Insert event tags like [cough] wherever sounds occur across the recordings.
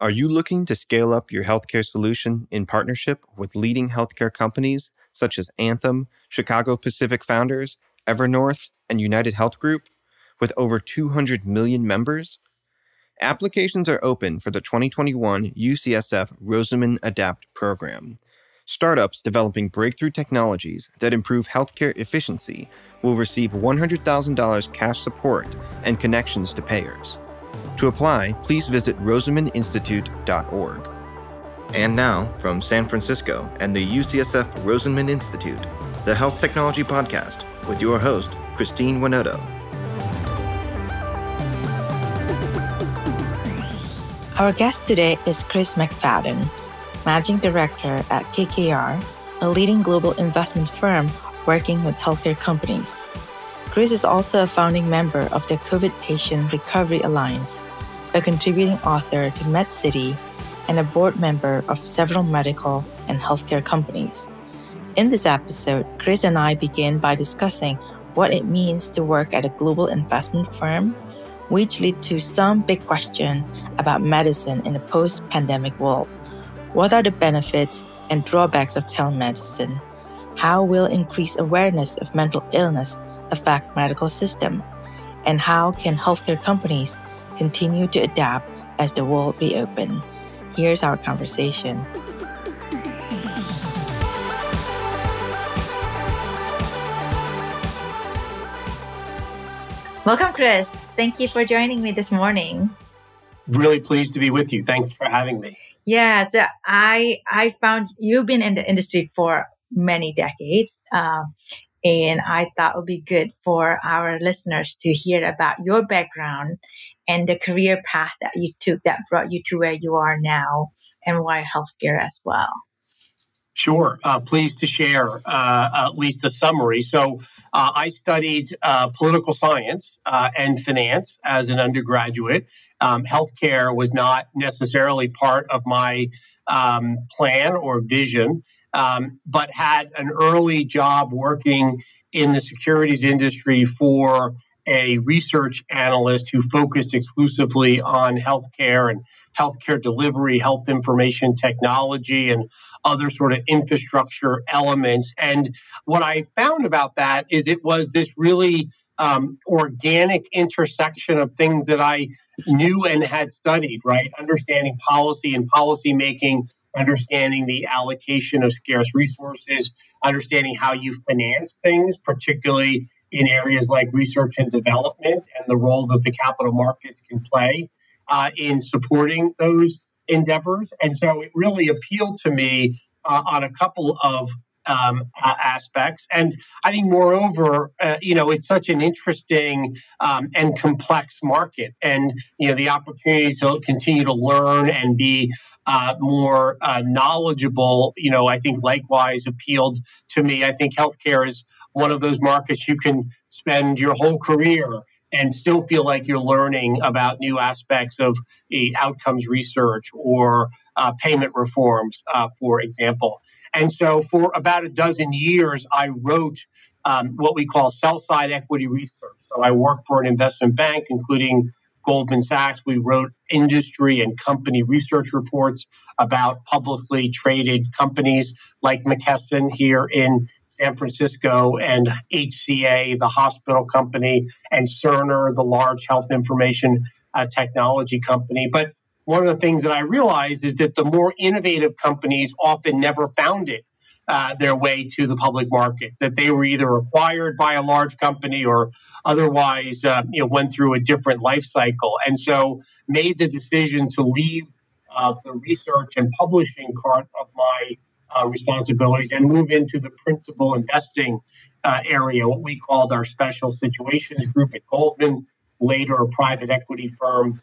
Are you looking to scale up your healthcare solution in partnership with leading healthcare companies such as Anthem, Chicago Pacific Founders, Evernorth, and United Health Group, with over 200 million members? Applications are open for the 2021 UCSF Rosenman Adapt program. Startups developing breakthrough technologies that improve healthcare efficiency will receive $100,000 cash support and connections to payers. To apply, please visit rosenmaninstitute.org. And now, from San Francisco and the UCSF Rosenman Institute, the Health Technology Podcast with your host, Christine Winoto. Our guest today is Chris McFadden, Managing Director at KKR, a leading global investment firm working with healthcare companies. Chris is also a founding member of the COVID Patient Recovery Alliance, a contributing author to MedCity, and a board member of several medical and healthcare companies. In this episode, Chris and I begin by discussing what it means to work at a global investment firm which lead to some big question about medicine in a post-pandemic world. What are the benefits and drawbacks of telemedicine? How will increased awareness of mental illness affect medical system? And how can healthcare companies continue to adapt as the world reopen? Here's our conversation. Welcome, Chris. Thank you for joining me this morning. Really pleased to be with you. Thanks for having me. Yeah, so I I found you've been in the industry for many decades, um, and I thought it would be good for our listeners to hear about your background and the career path that you took that brought you to where you are now, and why healthcare as well. Sure. Uh, pleased to share uh, at least a summary. So, uh, I studied uh, political science uh, and finance as an undergraduate. Um, healthcare was not necessarily part of my um, plan or vision, um, but had an early job working in the securities industry for a research analyst who focused exclusively on healthcare and healthcare delivery, health information technology, and other sort of infrastructure elements. And what I found about that is it was this really um, organic intersection of things that I knew and had studied, right? Understanding policy and policy making, understanding the allocation of scarce resources, understanding how you finance things, particularly in areas like research and development and the role that the capital markets can play uh, in supporting those endeavors. And so it really appealed to me uh, on a couple of um, uh, aspects. And I think, moreover, uh, you know, it's such an interesting um, and complex market, and you know, the opportunity to continue to learn and be uh, more uh, knowledgeable. You know, I think likewise appealed to me. I think healthcare is one of those markets you can spend your whole career and still feel like you're learning about new aspects of outcomes research or uh, payment reforms, uh, for example. And so, for about a dozen years, I wrote um, what we call sell side equity research. So, I worked for an investment bank, including Goldman Sachs. We wrote industry and company research reports about publicly traded companies like McKesson here in San Francisco and HCA, the hospital company, and Cerner, the large health information uh, technology company. But one of the things that I realized is that the more innovative companies often never found it. Uh, their way to the public market, that they were either acquired by a large company or otherwise uh, you know, went through a different life cycle. And so made the decision to leave uh, the research and publishing part of my uh, responsibilities and move into the principal investing uh, area, what we called our special situations group at Goldman, later a private equity firm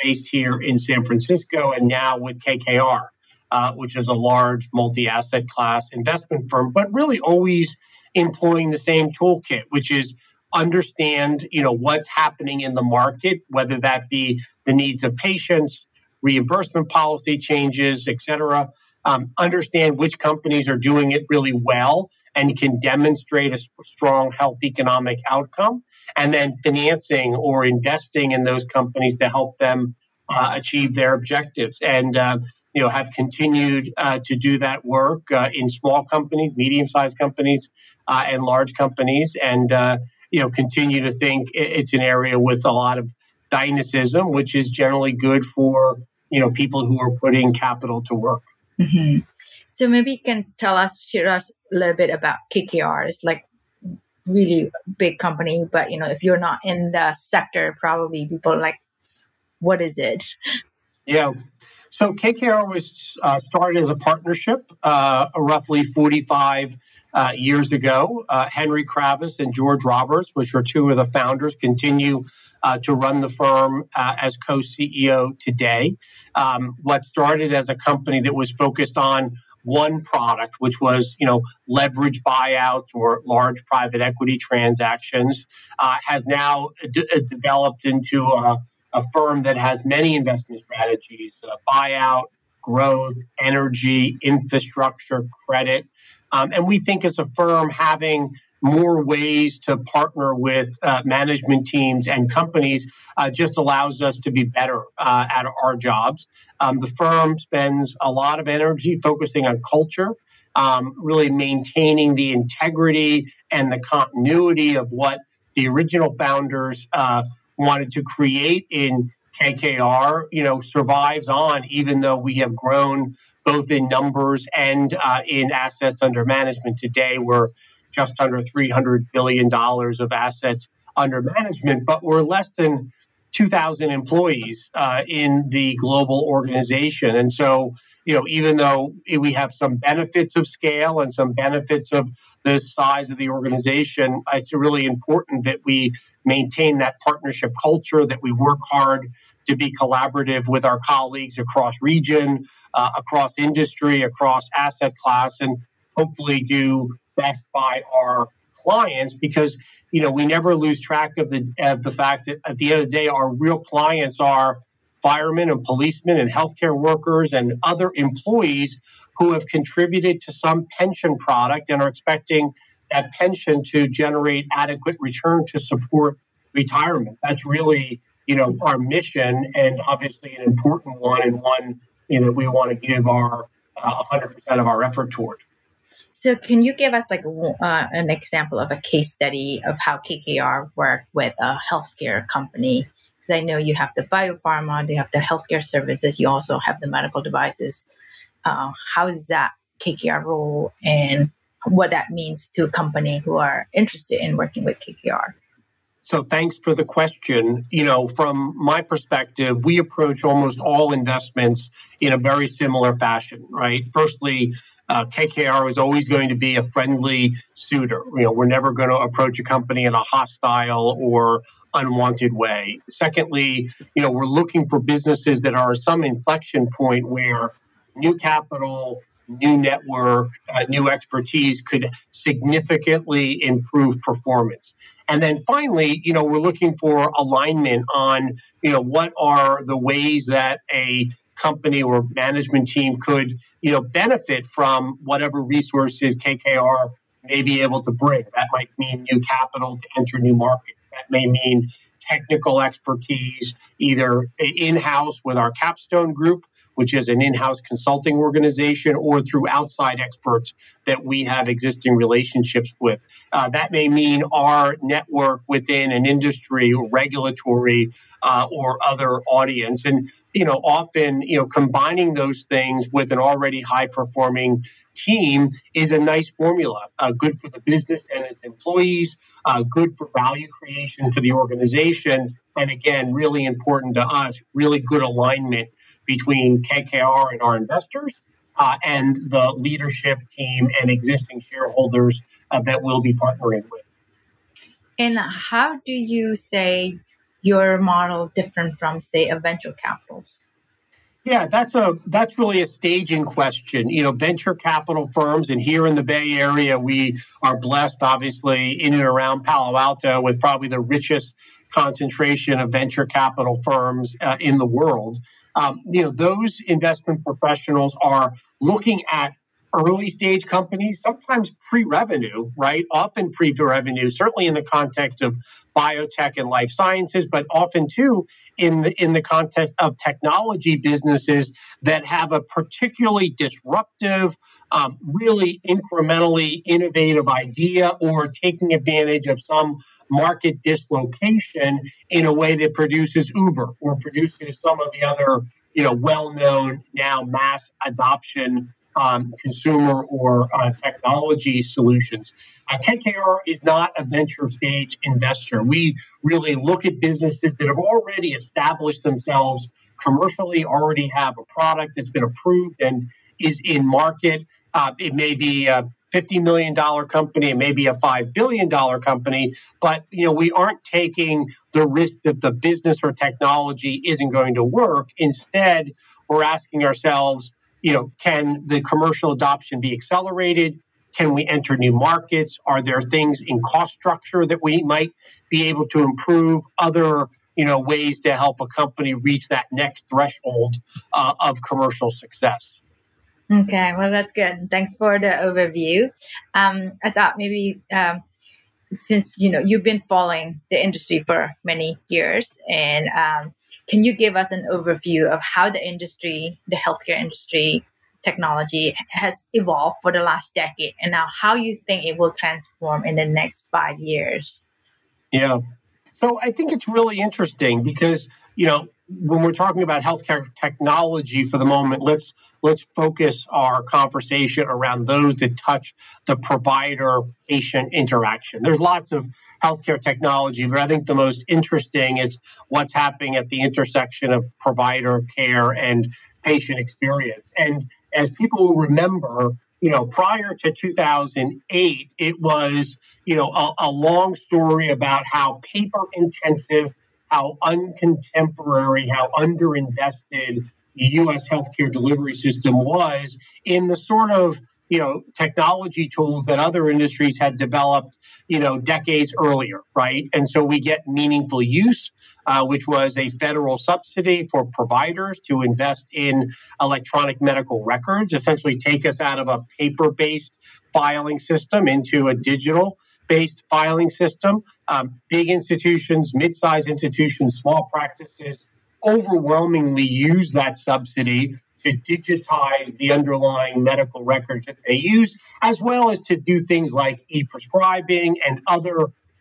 based here in San Francisco, and now with KKR, uh, which is a large multi asset class investment firm, but really always employing the same toolkit, which is understand you know what's happening in the market whether that be the needs of patients reimbursement policy changes et cetera um, understand which companies are doing it really well and can demonstrate a strong health economic outcome, and then financing or investing in those companies to help them uh, achieve their objectives. And uh, you know, have continued uh, to do that work uh, in small companies, medium-sized companies, uh, and large companies, and uh, you know, continue to think it's an area with a lot of dynamism, which is generally good for you know people who are putting capital to work. Mm-hmm. So maybe you can tell us, share us a little bit about KKR. It's like really big company, but you know, if you're not in the sector, probably people like, what is it? Yeah. So KKR was uh, started as a partnership uh, roughly 45 uh, years ago. Uh, Henry Kravis and George Roberts, which are two of the founders, continue uh, to run the firm uh, as co-CEO today. Um, what started as a company that was focused on one product, which was you know leverage buyouts or large private equity transactions, has now d- developed into a a firm that has many investment strategies uh, buyout, growth, energy, infrastructure, credit. Um, and we think as a firm, having more ways to partner with uh, management teams and companies uh, just allows us to be better uh, at our jobs. Um, the firm spends a lot of energy focusing on culture, um, really maintaining the integrity and the continuity of what the original founders uh, wanted to create in KKR, you know, survives on, even though we have grown both in numbers and uh, in assets under management. Today, we're just under $300 billion of assets under management, but we're less than 2,000 employees uh, in the global organization. And so, you know, even though we have some benefits of scale and some benefits of the size of the organization, it's really important that we maintain that partnership culture, that we work hard to be collaborative with our colleagues across region, uh, across industry, across asset class, and hopefully do best by our clients because you know we never lose track of the of the fact that at the end of the day our real clients are firemen and policemen and healthcare workers and other employees who have contributed to some pension product and are expecting that pension to generate adequate return to support retirement. That's really, you know, our mission and obviously an important one and one you know we want to give our uh, 100% of our effort toward. So, can you give us like uh, an example of a case study of how KKR worked with a healthcare company because I know you have the biopharma, they have the healthcare services, you also have the medical devices. Uh, how is that KKR role and what that means to a company who are interested in working with KKR? So thanks for the question. You know, from my perspective, we approach almost all investments in a very similar fashion, right? Firstly, uh, KKR is always going to be a friendly suitor. You know, we're never going to approach a company in a hostile or unwanted way. Secondly, you know, we're looking for businesses that are some inflection point where new capital, new network, uh, new expertise could significantly improve performance. And then finally, you know, we're looking for alignment on, you know, what are the ways that a company or management team could, you know, benefit from whatever resources KKR may be able to bring. That might mean new capital to enter new markets. That may mean technical expertise, either in house with our Capstone group, which is an in house consulting organization, or through outside experts that we have existing relationships with. Uh, that may mean our network within an industry or regulatory uh, or other audience. And you know, often, you know, combining those things with an already high performing team is a nice formula. Uh, good for the business and its employees, uh, good for value creation for the organization. And again, really important to us, really good alignment between KKR and our investors. Uh, and the leadership team and existing shareholders uh, that we'll be partnering with. And how do you say your model different from, say, a venture capitals? Yeah, that's a that's really a staging question. You know, venture capital firms, and here in the Bay Area, we are blessed, obviously, in and around Palo Alto, with probably the richest concentration of venture capital firms uh, in the world. Um, you know, those investment professionals are looking at early stage companies, sometimes pre revenue, right? Often pre revenue, certainly in the context of biotech and life sciences, but often too in the in the context of technology businesses that have a particularly disruptive, um, really incrementally innovative idea or taking advantage of some market dislocation in a way that produces Uber or produces some of the other you know well-known now mass adoption um, consumer or uh, technology solutions. Uh, KKR is not a venture stage investor. We really look at businesses that have already established themselves commercially, already have a product that's been approved and is in market. Uh, it may be a $50 million company, it may be a $5 billion company, but you know, we aren't taking the risk that the business or technology isn't going to work. Instead, we're asking ourselves, you know, can the commercial adoption be accelerated? Can we enter new markets? Are there things in cost structure that we might be able to improve? Other, you know, ways to help a company reach that next threshold uh, of commercial success. Okay, well, that's good. Thanks for the overview. Um, I thought maybe um, since you know you've been following the industry for many years and um, can you give us an overview of how the industry the healthcare industry technology has evolved for the last decade and now how you think it will transform in the next five years? Yeah. So i think it's really interesting because you know when we're talking about healthcare technology for the moment, let's let's focus our conversation around those that touch the provider patient interaction. There's lots of healthcare technology, but I think the most interesting is what's happening at the intersection of provider care and patient experience. And as people will remember, you know, prior to 2008, it was, you know, a, a long story about how paper intensive how uncontemporary, how underinvested the U.S. healthcare delivery system was in the sort of you know technology tools that other industries had developed you know decades earlier right and so we get meaningful use uh, which was a federal subsidy for providers to invest in electronic medical records essentially take us out of a paper-based filing system into a digital based filing system. Um, big institutions, mid sized institutions, small practices overwhelmingly use that subsidy to digitize the underlying medical records that they use, as well as to do things like e prescribing and other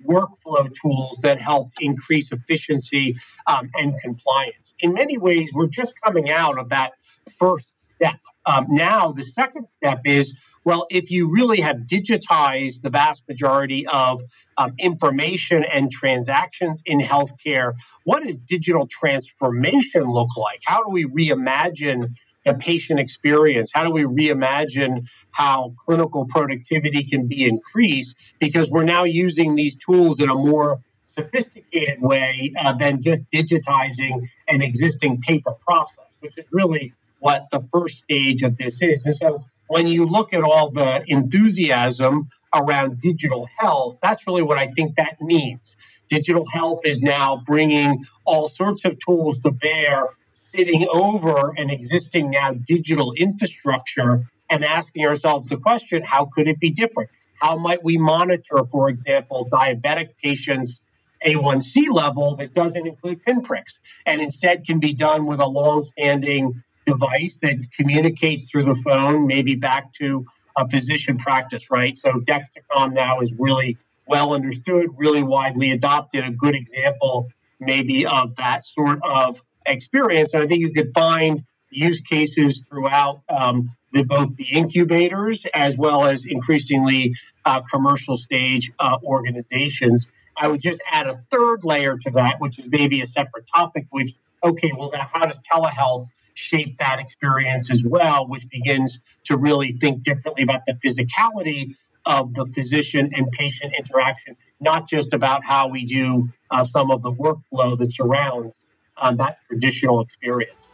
workflow tools that help increase efficiency um, and compliance. In many ways, we're just coming out of that first step. Um, now, the second step is well, if you really have digitized the vast majority of um, information and transactions in healthcare, what does digital transformation look like? How do we reimagine the patient experience? How do we reimagine how clinical productivity can be increased? Because we're now using these tools in a more sophisticated way uh, than just digitizing an existing paper process, which is really what the first stage of this is. And so when you look at all the enthusiasm around digital health, that's really what I think that means. Digital health is now bringing all sorts of tools to bear, sitting over an existing now digital infrastructure and asking ourselves the question how could it be different? How might we monitor, for example, diabetic patients' A1C level that doesn't include pinpricks and instead can be done with a long standing device that communicates through the phone, maybe back to a physician practice, right? So Dexcom now is really well understood, really widely adopted, a good example maybe of that sort of experience. And I think you could find use cases throughout um, the, both the incubators as well as increasingly uh, commercial stage uh, organizations. I would just add a third layer to that, which is maybe a separate topic, which, okay, well, now how does telehealth shape that experience as well, which begins to really think differently about the physicality of the physician and patient interaction, not just about how we do uh, some of the workflow that surrounds uh, that traditional experience.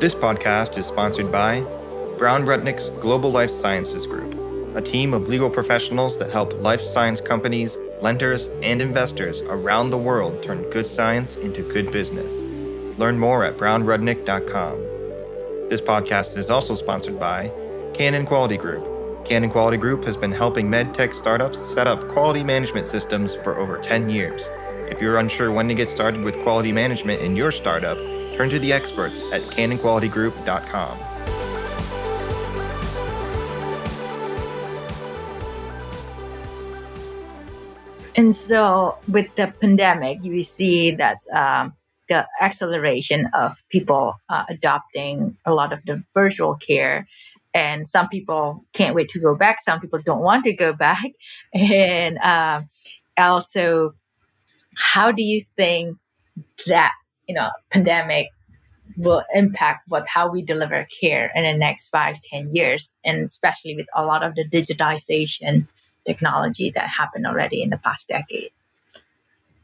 This podcast is sponsored by Brown Rudnick's Global Life Sciences Group, a team of legal professionals that help life science companies, lenders, and investors around the world turn good science into good business. Learn more at brownrudnick.com. This podcast is also sponsored by Canon Quality Group. Canon Quality Group has been helping medtech startups set up quality management systems for over 10 years. If you're unsure when to get started with quality management in your startup, turn to the experts at canonqualitygroup.com. And so, with the pandemic, you see that um, the acceleration of people uh, adopting a lot of the virtual care. And some people can't wait to go back. Some people don't want to go [laughs] back. And uh, also, how do you think that you know pandemic will impact what how we deliver care in the next five ten years, and especially with a lot of the digitization technology that happened already in the past decade?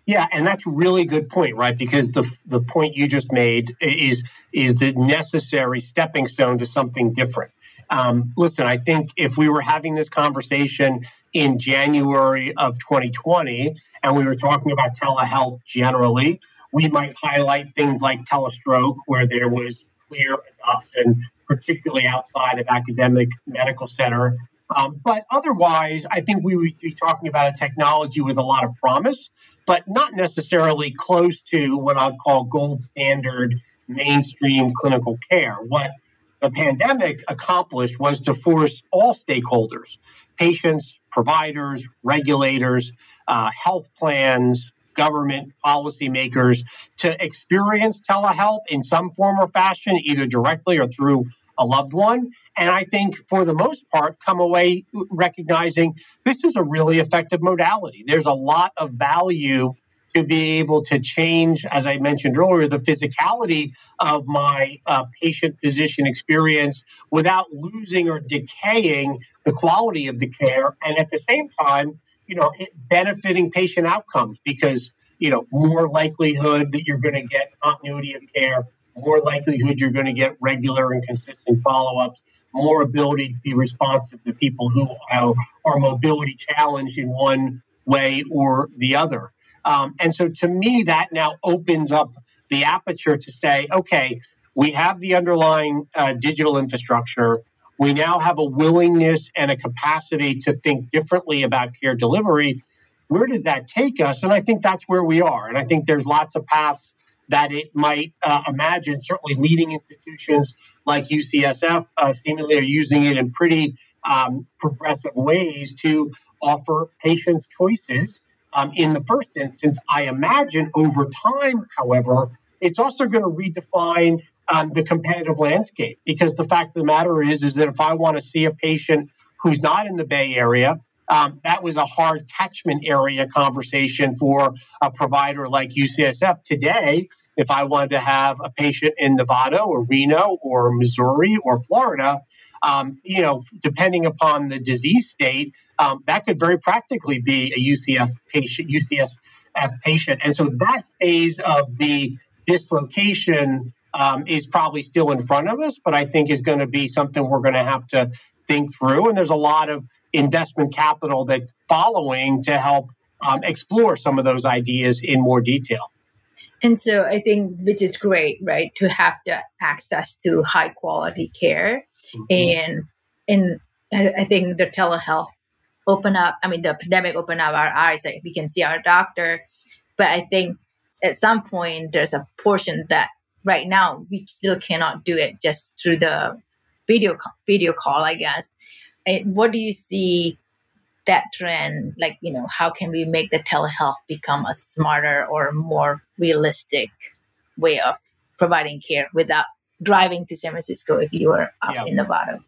Yeah, and that's a really good point, right? Because the the point you just made is is the necessary stepping stone to something different. Um, listen, I think if we were having this conversation in January of 2020 and we were talking about telehealth generally, we might highlight things like telestroke, where there was clear adoption, particularly outside of academic medical center um, but otherwise, I think we would be talking about a technology with a lot of promise, but not necessarily close to what I'd call gold standard mainstream clinical care. What the pandemic accomplished was to force all stakeholders patients, providers, regulators, uh, health plans, government policymakers to experience telehealth in some form or fashion, either directly or through a loved one. And I think for the most part, come away recognizing this is a really effective modality. There's a lot of value to be able to change, as I mentioned earlier, the physicality of my uh, patient physician experience without losing or decaying the quality of the care. And at the same time, you know, benefiting patient outcomes because, you know, more likelihood that you're going to get continuity of care, more likelihood you're going to get regular and consistent follow ups, more ability to be responsive to people who are, are mobility challenged in one way or the other. Um, and so to me, that now opens up the aperture to say, okay, we have the underlying uh, digital infrastructure. We now have a willingness and a capacity to think differently about care delivery. Where does that take us? And I think that's where we are. And I think there's lots of paths that it might uh, imagine. Certainly, leading institutions like UCSF uh, seemingly are using it in pretty um, progressive ways to offer patients choices. Um, in the first instance, I imagine over time, however, it's also going to redefine um, the competitive landscape because the fact of the matter is, is that if I want to see a patient who's not in the Bay Area, um, that was a hard catchment area conversation for a provider like UCSF. Today, if I wanted to have a patient in Nevada or Reno or Missouri or Florida, um, you know, depending upon the disease state, um, that could very practically be a UCF patient, UCSF patient. And so that phase of the dislocation um, is probably still in front of us, but I think is going to be something we're going to have to think through. And there's a lot of investment capital that's following to help um, explore some of those ideas in more detail. And so I think which is great, right, to have the access to high quality care, mm-hmm. and and I think the telehealth open up. I mean, the pandemic opened up our eyes that we can see our doctor, but I think at some point there's a portion that right now we still cannot do it just through the video video call, I guess what do you see that trend like you know how can we make the telehealth become a smarter or more realistic way of providing care without driving to san francisco if you were up yeah. in nevada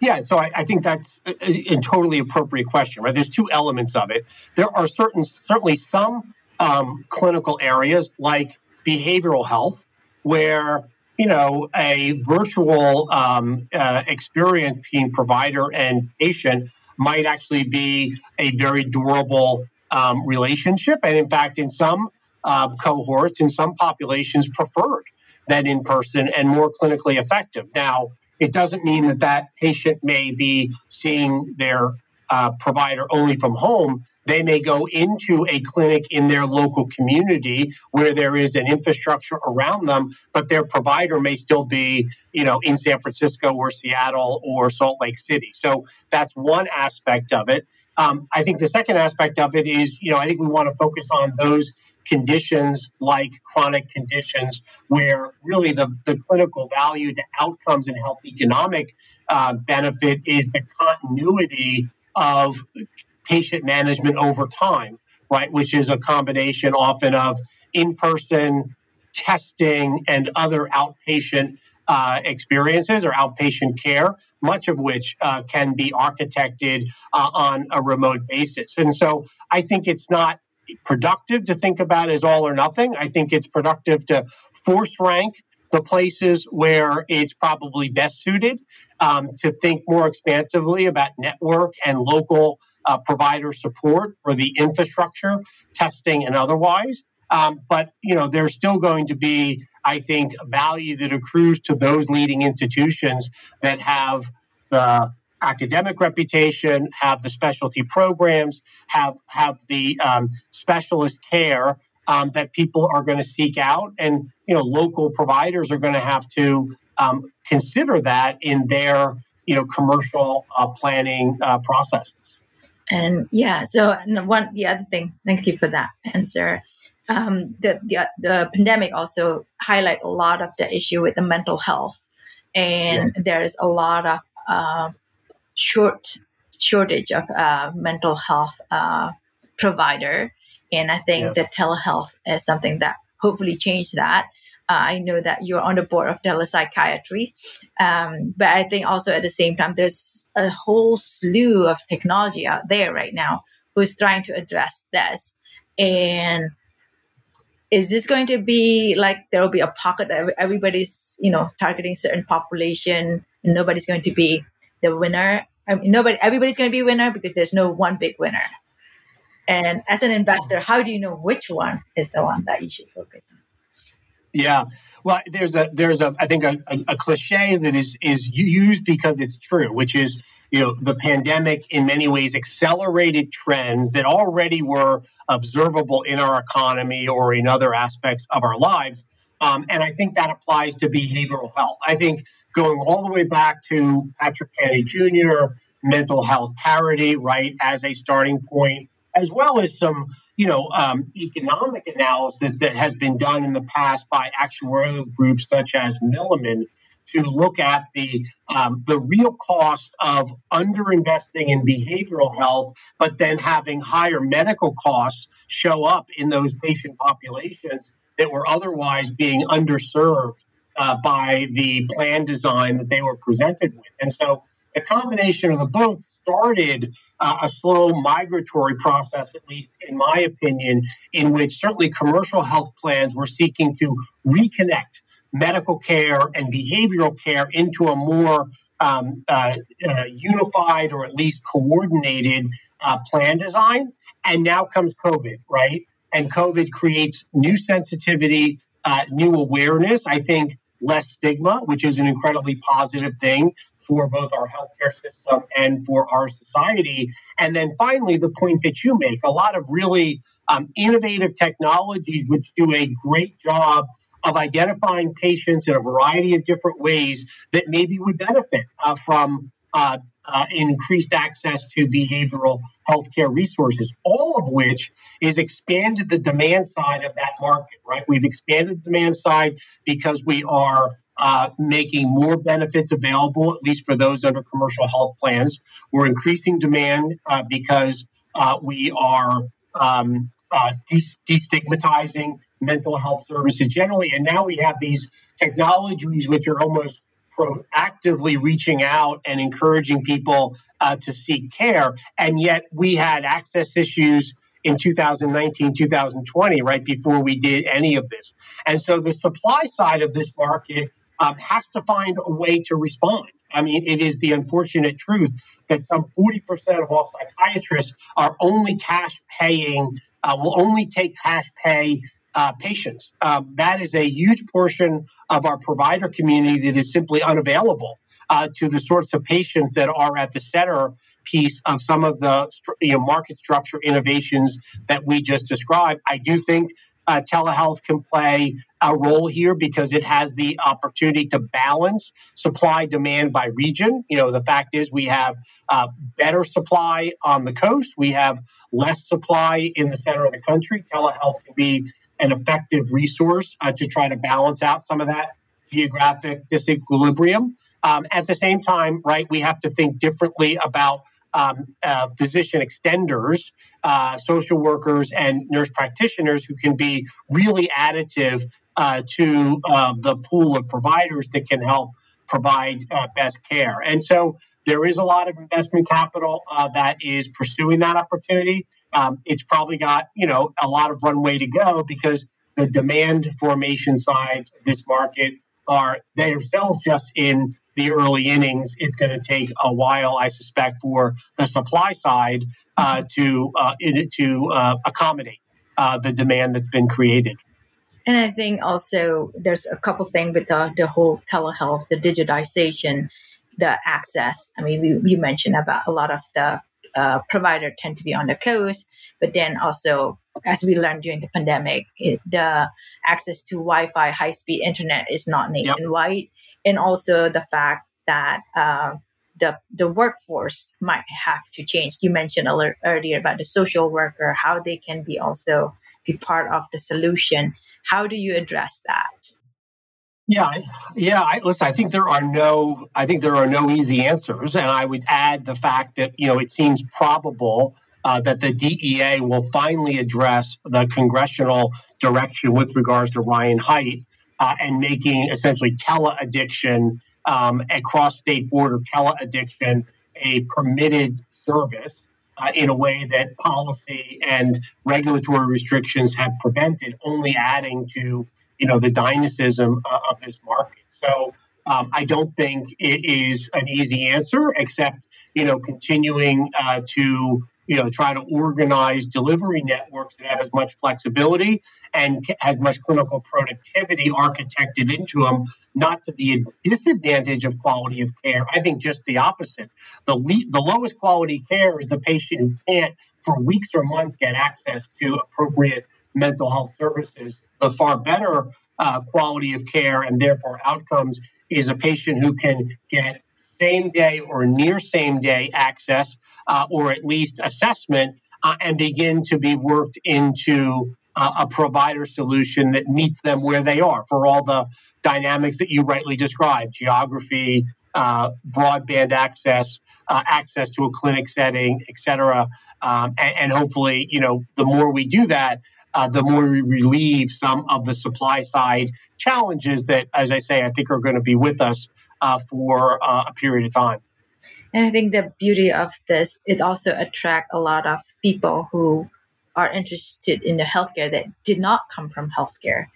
yeah, so I, I, think that's a, a, totally appropriate question, right? There's two elements of it. There are certain, certainly some um, clinical areas like behavioral health where you know, a virtual um, uh, experience between provider and patient might actually be a very durable um, relationship. And in fact, in some uh, cohorts, in some populations, preferred than in person and more clinically effective. Now, it doesn't mean that that patient may be seeing their uh, provider only from home They may go into a clinic in their local community where there is an infrastructure around them, but their provider may still be, you know, in San Francisco or Seattle or Salt Lake City. So that's one aspect of it. Um, I think the second aspect of it is, you know, I think we want to focus on those conditions like chronic conditions where really the, the clinical value, the outcomes and health economic uh, benefit is the continuity of patient management over time, right? Which is a combination often of in person testing and other outpatient uh, experiences or outpatient care, much of which uh, can be architected uh, on a remote basis. And so I think it's not productive to think about as all or nothing. I think it's productive to force rank the places where it's probably best suited um, to think more expansively about network and local uh, provider support for the infrastructure, testing, and otherwise. Um, but you know, there's still going to be, I think, value that accrues to those leading institutions that have the academic reputation, have the specialty programs, have have the um, specialist care um, that people are going to seek out, and you know, local providers are going to have to um, consider that in their you know commercial uh, planning uh, processes. And yeah, so one the other thing, thank you for that answer. Um, the, the the pandemic also highlight a lot of the issue with the mental health, and yeah. there is a lot of uh, short shortage of uh, mental health uh, provider, and I think yeah. that telehealth is something that hopefully change that. Uh, I know that you're on the board of telepsychiatry, um, but I think also at the same time, there's a whole slew of technology out there right now who's trying to address this. And is this going to be like there will be a pocket that everybody's you know targeting certain population and nobody's going to be the winner? I mean, nobody, everybody's going to be winner because there's no one big winner. And as an investor, how do you know which one is the one that you should focus on? Yeah, well, there's a there's a I think a, a, a, cliche that is is used because it's true, which is you know the pandemic in many ways accelerated trends that already were observable in our economy or in other aspects of our lives, um, and I think that applies to behavioral health. I think going all the way back to Patrick Kennedy Jr. mental health parity, right, as a starting point, as well as some you know, um, economic analysis that has been done in the past by actuarial groups such as Milliman to look at the um, the real cost of underinvesting in behavioral health, but then having higher medical costs show up in those patient populations that were otherwise being underserved uh, by the plan design that they were presented with. And so the combination of the both started a slow migratory process, at least in my opinion, in which certainly commercial health plans were seeking to reconnect medical care and behavioral care into a more um, uh, uh, unified or at least coordinated uh, plan design. And now comes COVID, right? And COVID creates new sensitivity, uh, new awareness. I think less stigma, which is an incredibly positive thing for both our healthcare system and for our society. And then finally, the point that you make a lot of really um, innovative technologies which do a great job of identifying patients in a variety of different ways that maybe would benefit uh, from uh, uh, increased access to behavioral healthcare resources, all of which is expanded the demand side of that market, right? We've expanded the demand side because we are uh, making more benefits available, at least for those under commercial health plans. We're increasing demand uh, because uh, we are um, uh, destigmatizing mental health services generally. And now we have these technologies which are almost proactively reaching out and encouraging people uh, to seek care. And yet we had access issues in 2019, 2020, right before we did any of this. And so the supply side of this market um, has to find a way to respond. I mean, it is the unfortunate truth that some 40% of all psychiatrists are only cash paying, uh, will only take cash pay uh, patients. Um, that is a huge portion of our provider community that is simply unavailable uh, to the sorts of patients that are at the center piece of some of the you know market structure innovations that we just described. I do think uh, telehealth can play a role here because it has the opportunity to balance supply demand by region. You know, the fact is we have uh, better supply on the coast, we have less supply in the center of the country. Telehealth can be an effective resource uh, to try to balance out some of that geographic disequilibrium. Um, at the same time, right, we have to think differently about um, uh, physician extenders, uh, social workers, and nurse practitioners who can be really additive uh, to uh, the pool of providers that can help provide uh, best care. And so there is a lot of investment capital uh, that is pursuing that opportunity. Um, it's probably got you know a lot of runway to go because the demand formation sides of this market are themselves just in the early innings. It's going to take a while, I suspect, for the supply side uh, to uh, to uh, accommodate uh, the demand that's been created. And I think also there's a couple things with the, the whole telehealth, the digitization, the access. I mean, we, you mentioned about a lot of the uh, provider tend to be on the coast, but then also as we learned during the pandemic, it, the access to Wi-Fi, high-speed internet is not nationwide. Yep and also the fact that uh, the the workforce might have to change. You mentioned earlier about the social worker, how they can be also be part of the solution. How do you address that? Yeah, yeah. I, listen, I think there are no, I think there are no easy answers, and I would add the fact that you know it seems probable uh, that the DEA will finally address the congressional direction with regards to Ryan Haight uh, and making essentially tele addiction, um, a cross state border tele addiction, a permitted service uh, in a way that policy and regulatory restrictions have prevented, only adding to you know the dynamism uh, of this market. So. Um, I don't think it is an easy answer, except you know continuing uh, to you know, try to organize delivery networks that have as much flexibility and as much clinical productivity architected into them, not to the disadvantage of quality of care. I think just the opposite. The the lowest quality care is the patient who can't, for weeks or months, get access to appropriate mental health services. The far better uh, quality of care and therefore outcomes is a patient who can get same day or near same day access uh, or at least assessment uh, and begin to be worked into uh, a provider solution that meets them where they are for all the dynamics that you rightly described geography, uh, broadband access, uh, access to a clinic setting, et cetera. Um, and, and, hopefully, you know, the more we do that, uh, the more we relieve some of the supply side challenges that, as I say, I think are going to be with us uh, for uh, a period of time. And I think the beauty of this, it also attract a lot of people who are interested in the healthcare that did not come from healthcare.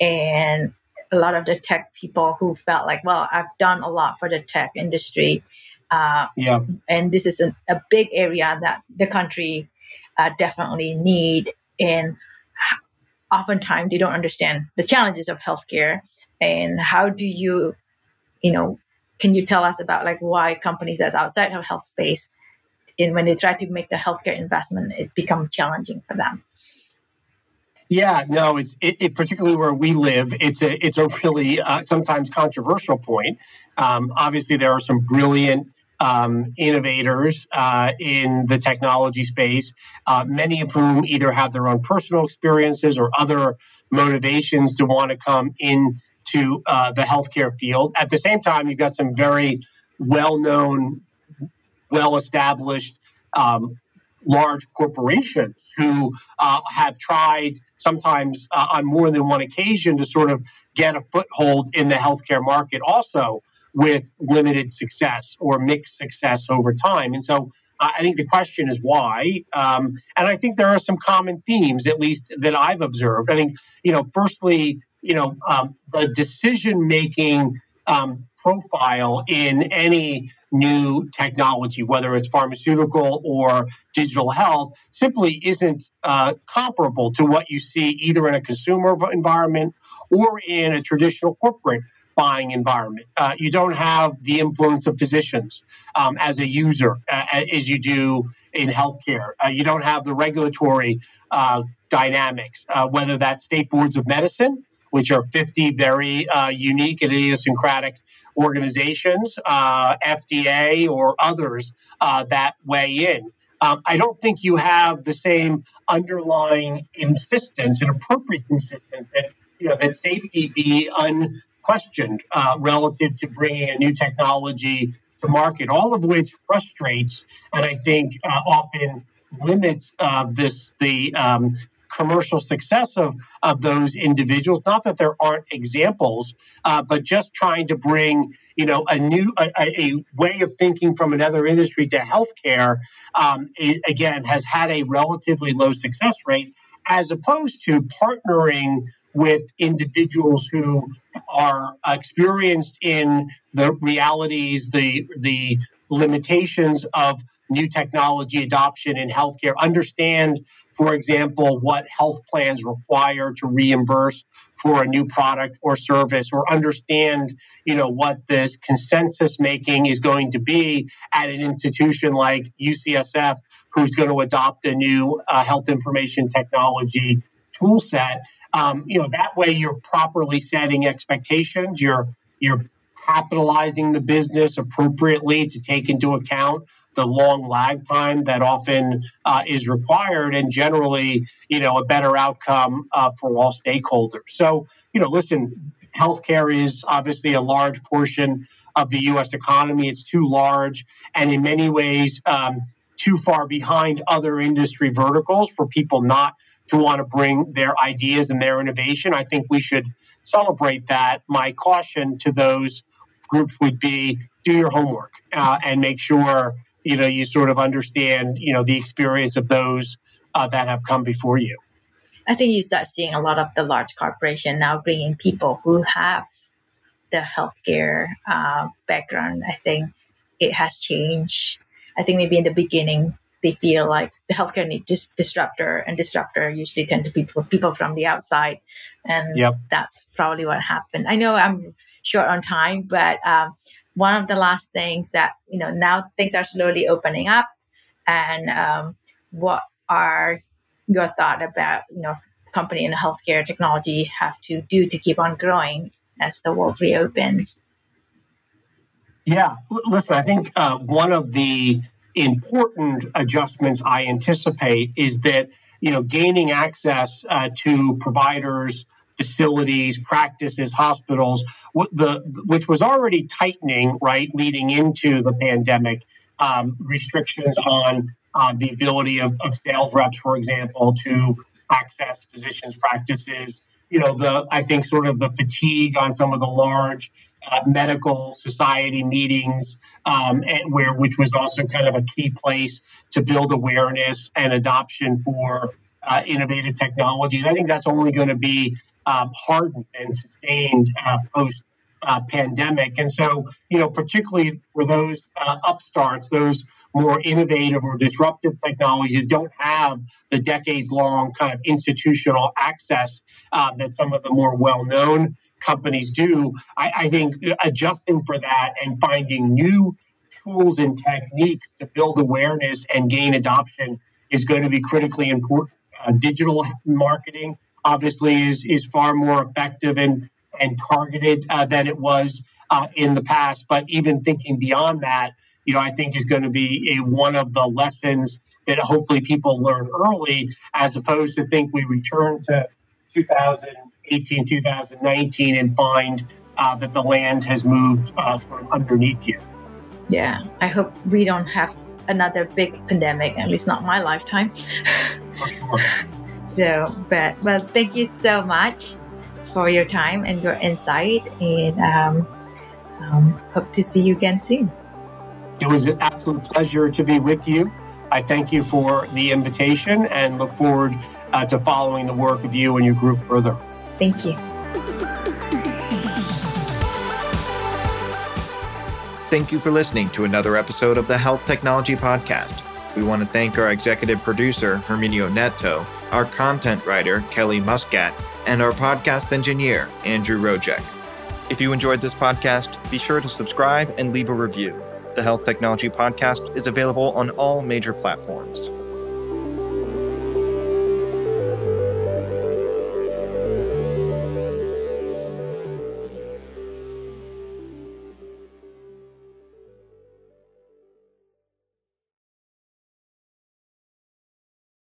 And a lot of the tech people who felt like, well, I've done a lot for the tech industry. Uh, yeah. And this is a, a, big area that the country uh, definitely need. And oftentimes they don't understand the challenges of healthcare and how do you, you know, can you tell us about like why companies that's outside of health space in when they try to make the healthcare investment it become challenging for them? Yeah no it's it, it particularly where we live it's a it's a really uh, sometimes controversial point. Um, obviously there are some brilliant um, innovators uh, in the technology space, uh, many of whom either have their own personal experiences or other motivations to want to come in to uh, the healthcare field. At the same time, you've got some very well known, well established um, large corporations who uh, have tried sometimes uh, on more than one occasion to sort of get a foothold in the healthcare market also with limited success or mixed success over time. And so uh, I think the question is why. Um, and I think there are some common themes, at least that I've observed. I think, you know, firstly, you know, um, the decision making um, profile in any new technology, whether it's pharmaceutical or digital health, simply isn't uh, comparable to what you see either in a consumer environment or in a traditional corporate buying environment. Uh, you don't have the influence of physicians um, as a user uh, as you do in healthcare. Uh, you don't have the regulatory uh, dynamics, uh, whether that's state boards of medicine, which are 50 very uh, unique and idiosyncratic organizations, FDA or others that weigh in. Um, I don't think you have the same underlying insistence and appropriate insistence that you know that safety be unquestioned uh, relative to bringing a new technology to market, all of which frustrates and I think uh, often limits uh, this the um, commercial success of, of those individuals. Not that there aren't examples, uh, but just trying to bring you know a new a, a, way of thinking from another industry to healthcare um, it, again has had a relatively low success rate as opposed to partnering with individuals who are experienced in the realities, the the limitations of new technology adoption in healthcare, understand, for example, what health plans require to reimburse for a new product or service, or understand, you know, what this consensus making is going to be at an institution like UCSF, who's going to adopt a new uh, health information technology tool set. Um, you know that way you're properly setting expectations. You're you're capitalizing the business appropriately to take into account the long lag time that often uh, is required and generally you know a better outcome uh, for all stakeholders so you know listen healthcare is obviously a large portion of the us economy it's too large and in many ways um, too far behind other industry verticals for people not to want to bring their ideas and their innovation. I think we should celebrate that. My caution to those groups would be do your homework uh, and make sure you know you sort of understand you know the experience of those uh, that have come before you. I think you start seeing a lot of the large corporation now bringing people who have the healthcare uh, background. I think it has changed. I think maybe in the beginning they feel like the healthcare need dis- disruptor and disruptor usually tend to be people from the outside and yep. that's probably what happened i know i'm short on time but um, one of the last things that you know now things are slowly opening up. And um, what are your thought about you know company in healthcare technology have to do to keep on growing as the world reopens? Yeah. Listen i think uh, one of the important adjustments I anticipate is that you know gaining access uh, to providers, facilities, practices, hospitals, the which was already tightening right leading into the pandemic, um, restrictions on uh, the ability of, of sales reps, for example, to access physicians' practices. You know, the I think sort of the fatigue on some of the large uh, medical society meetings, um, where which was also kind of a key place to build awareness and adoption for uh, innovative technologies. I think that's only going to be um, hardened and sustained uh, post. Uh, pandemic. And so, you know, particularly for those uh, upstarts, those more innovative or disruptive technologies that don't have the decades long kind of institutional access uh, that some of the more well known companies do. I, I think adjusting for that and finding new tools and techniques to build awareness and gain adoption is going to be critically important. Uh, digital marketing obviously is is far more effective and and targeted uh, than it was uh, in the past. But even thinking beyond that, you know, I think is going to be a, one of the lessons that hopefully people learn early, as opposed to think we return to 2000 2018, 2019 and find uh, that the land has moved uh, sort of underneath you. Yeah, I hope we don't have another big pandemic, at least not my lifetime. Sure. so, but well, thank you so much for your time and your insight, and um, um, hope to see you again soon. It was an absolute pleasure to be with you. I thank you for the invitation and look forward uh, to following the work of you and your group further. Thank you. Thank you for listening to another episode of the Health Technology Podcast. We want to thank our executive producer, Herminio Neto, our content writer, Kelly Muscat, and our podcast engineer, Andrew Rojek. If you enjoyed this podcast, be sure to subscribe and leave a review. The Health Technology Podcast is available on all major platforms.